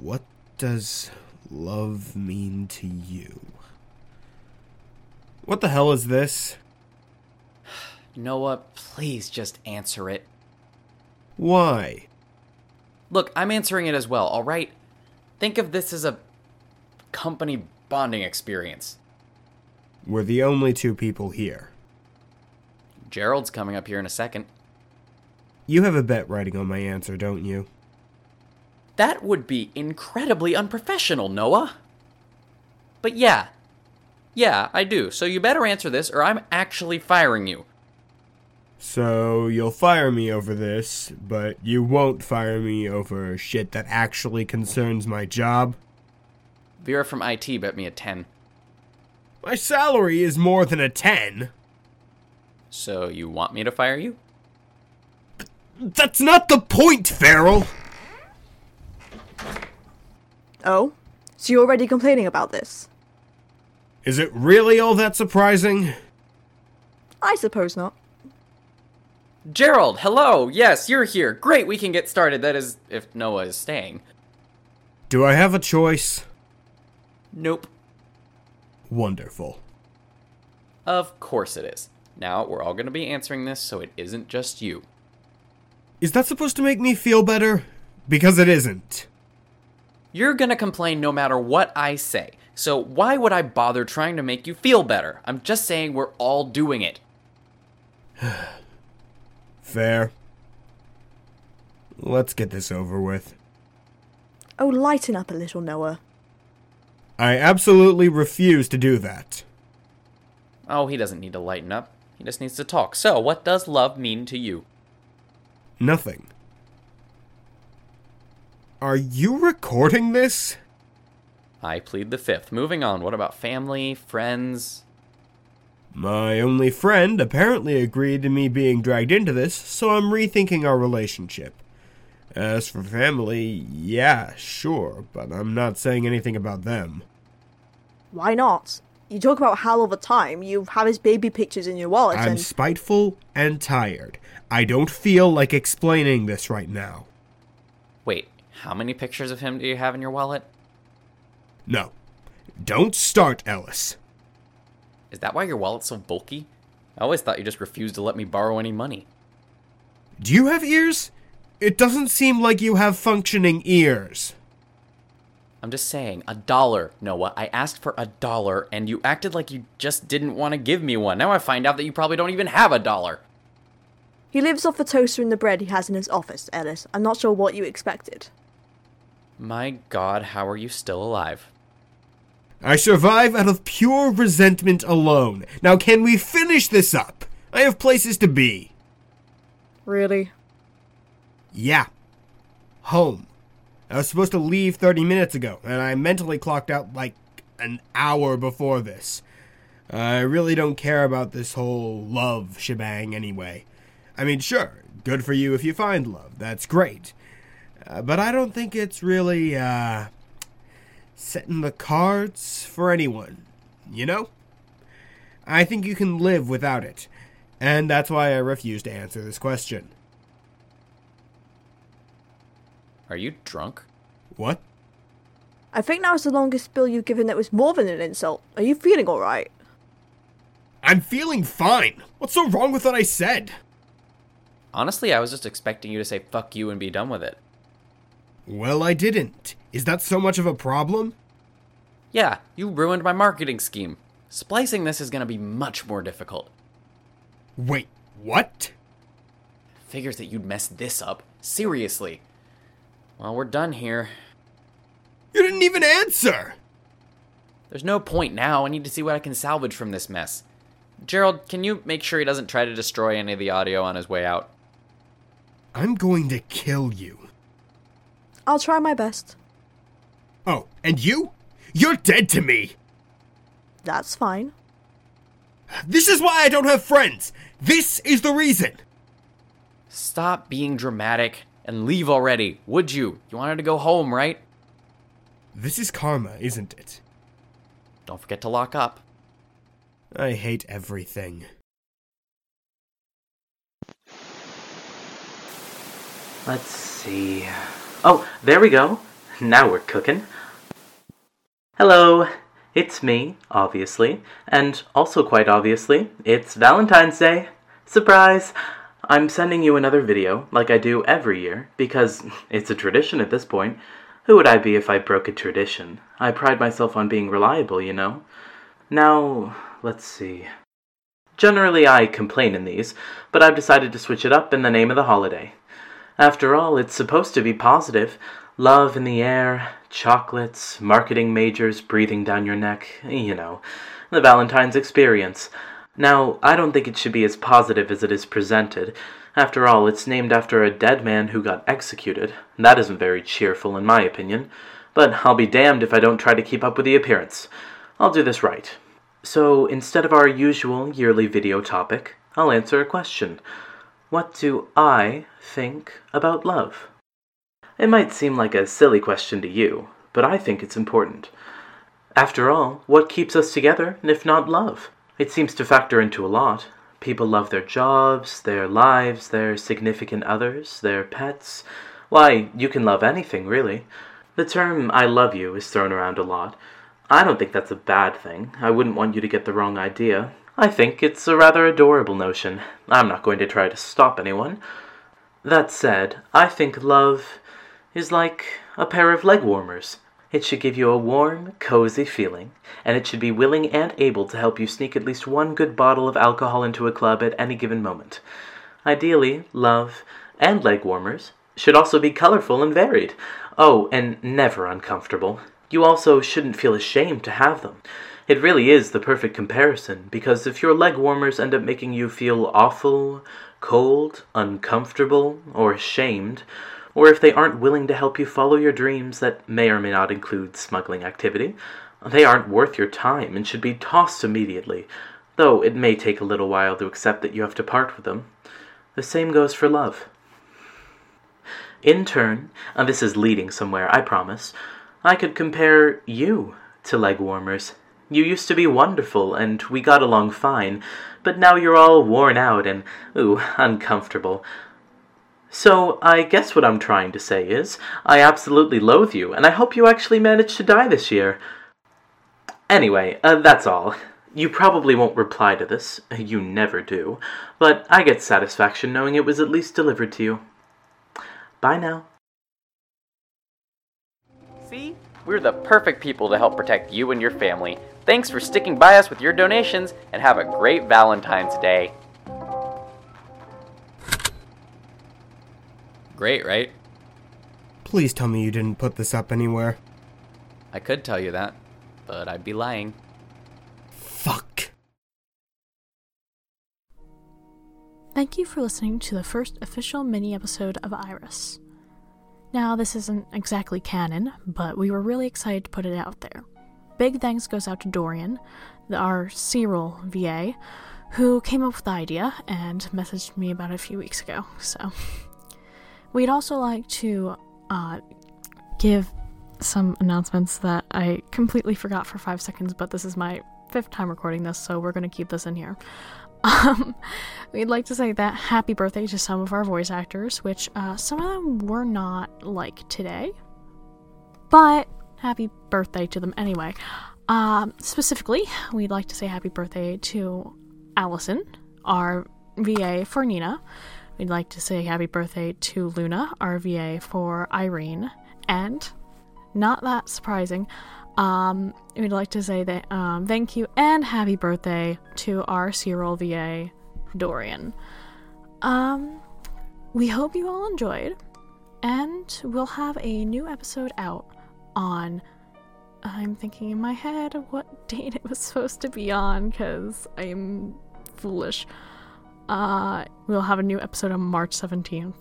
What does love mean to you? What the hell is this? Noah, please just answer it. Why? Look, I'm answering it as well, alright? Think of this as a company bonding experience. We're the only two people here. Gerald's coming up here in a second. You have a bet writing on my answer, don't you? That would be incredibly unprofessional, Noah. But yeah. Yeah, I do. So you better answer this or I'm actually firing you. So you'll fire me over this, but you won't fire me over shit that actually concerns my job? Vera from IT bet me a 10. My salary is more than a 10. So you want me to fire you? That's not the point, Farrell! Oh? So you're already complaining about this? Is it really all that surprising? I suppose not. Gerald, hello. Yes, you're here. Great, we can get started. That is, if Noah is staying. Do I have a choice? Nope. Wonderful. Of course it is. Now, we're all going to be answering this, so it isn't just you. Is that supposed to make me feel better? Because it isn't. You're going to complain no matter what I say. So why would I bother trying to make you feel better? I'm just saying we're all doing it. Fair. Let's get this over with. Oh, lighten up a little, Noah. I absolutely refuse to do that. Oh, he doesn't need to lighten up. He just needs to talk. So, what does love mean to you? Nothing. Are you recording this? I plead the fifth. Moving on. What about family, friends? My only friend apparently agreed to me being dragged into this, so I'm rethinking our relationship. As for family, yeah, sure, but I'm not saying anything about them. Why not? You talk about Hal all the time. You have his baby pictures in your wallet, I'm and spiteful and tired. I don't feel like explaining this right now. Wait, how many pictures of him do you have in your wallet? No. Don't start, Ellis. Is that why your wallet's so bulky? I always thought you just refused to let me borrow any money. Do you have ears? It doesn't seem like you have functioning ears. I'm just saying, a dollar, Noah. I asked for a dollar, and you acted like you just didn't want to give me one. Now I find out that you probably don't even have a dollar. he lives off the toaster and the bread he has in his office, Ellis. I'm not sure what you expected. My god, how are you still alive? I survive out of pure resentment alone. Now, can we finish this up? I have places to be. Really? Yeah. Home. I was supposed to leave 30 minutes ago, and I mentally clocked out like an hour before this. I really don't care about this whole love shebang anyway. I mean, sure, good for you if you find love. That's great. Uh, but I don't think it's really, uh, setting the cards for anyone. You know? I think you can live without it. And that's why I refuse to answer this question. Are you drunk? What? I think that was the longest spill you've given that was more than an insult. Are you feeling alright? I'm feeling fine. What's so wrong with what I said? Honestly, I was just expecting you to say fuck you and be done with it. Well, I didn't. Is that so much of a problem? Yeah, you ruined my marketing scheme. Splicing this is gonna be much more difficult. Wait, what? Figures that you'd mess this up. Seriously. Well, we're done here. You didn't even answer! There's no point now. I need to see what I can salvage from this mess. Gerald, can you make sure he doesn't try to destroy any of the audio on his way out? I'm going to kill you. I'll try my best. Oh, and you? You're dead to me! That's fine. This is why I don't have friends! This is the reason! Stop being dramatic and leave already, would you? You wanted to go home, right? This is karma, isn't it? Don't forget to lock up. I hate everything. Let's see. Oh, there we go. now we're cooking. Hello, it's me, obviously, and also quite obviously, it's Valentine's Day. Surprise! I'm sending you another video, like I do every year, because it's a tradition at this point. Who would I be if I broke a tradition? I pride myself on being reliable, you know. Now, let's see. Generally, I complain in these, but I've decided to switch it up in the name of the holiday. After all, it's supposed to be positive. Love in the air, chocolates, marketing majors breathing down your neck, you know, the Valentine's experience. Now, I don't think it should be as positive as it is presented. After all, it's named after a dead man who got executed. That isn't very cheerful, in my opinion. But I'll be damned if I don't try to keep up with the appearance. I'll do this right. So, instead of our usual yearly video topic, I'll answer a question. What do I think about love? It might seem like a silly question to you, but I think it's important. After all, what keeps us together if not love? It seems to factor into a lot. People love their jobs, their lives, their significant others, their pets. Why, you can love anything, really. The term I love you is thrown around a lot. I don't think that's a bad thing. I wouldn't want you to get the wrong idea. I think it's a rather adorable notion. I'm not going to try to stop anyone. That said, I think love is like a pair of leg warmers. It should give you a warm, cozy feeling, and it should be willing and able to help you sneak at least one good bottle of alcohol into a club at any given moment. Ideally, love and leg warmers should also be colorful and varied. Oh, and never uncomfortable. You also shouldn't feel ashamed to have them. It really is the perfect comparison, because if your leg warmers end up making you feel awful, cold, uncomfortable, or ashamed, or if they aren't willing to help you follow your dreams that may or may not include smuggling activity, they aren't worth your time and should be tossed immediately, though it may take a little while to accept that you have to part with them. The same goes for love. In turn, and this is leading somewhere, I promise, I could compare you to leg warmers. You used to be wonderful, and we got along fine, but now you're all worn out and, ooh, uncomfortable. So, I guess what I'm trying to say is, I absolutely loathe you, and I hope you actually manage to die this year. Anyway, uh, that's all. You probably won't reply to this, you never do, but I get satisfaction knowing it was at least delivered to you. Bye now. We're the perfect people to help protect you and your family. Thanks for sticking by us with your donations, and have a great Valentine's Day. Great, right? Please tell me you didn't put this up anywhere. I could tell you that, but I'd be lying. Fuck. Thank you for listening to the first official mini episode of Iris. Now, this isn't exactly canon, but we were really excited to put it out there. Big thanks goes out to Dorian, our Cyril VA, who came up with the idea and messaged me about it a few weeks ago. So, we'd also like to uh, give some announcements that I completely forgot for five seconds, but this is my fifth time recording this, so we're going to keep this in here. Um, we'd like to say that happy birthday to some of our voice actors, which uh, some of them were not like today, but happy birthday to them anyway. Um, specifically, we'd like to say happy birthday to Allison, our VA for Nina. We'd like to say happy birthday to Luna, our VA for Irene, and not that surprising, um, we'd like to say that um, thank you and happy birthday to our Cyril VA, Dorian. Um, we hope you all enjoyed, and we'll have a new episode out on. I'm thinking in my head what date it was supposed to be on because I'm foolish. Uh, we'll have a new episode on March 17th.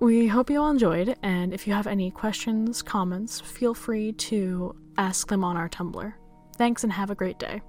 We hope you all enjoyed, and if you have any questions, comments, feel free to ask them on our Tumblr. Thanks and have a great day.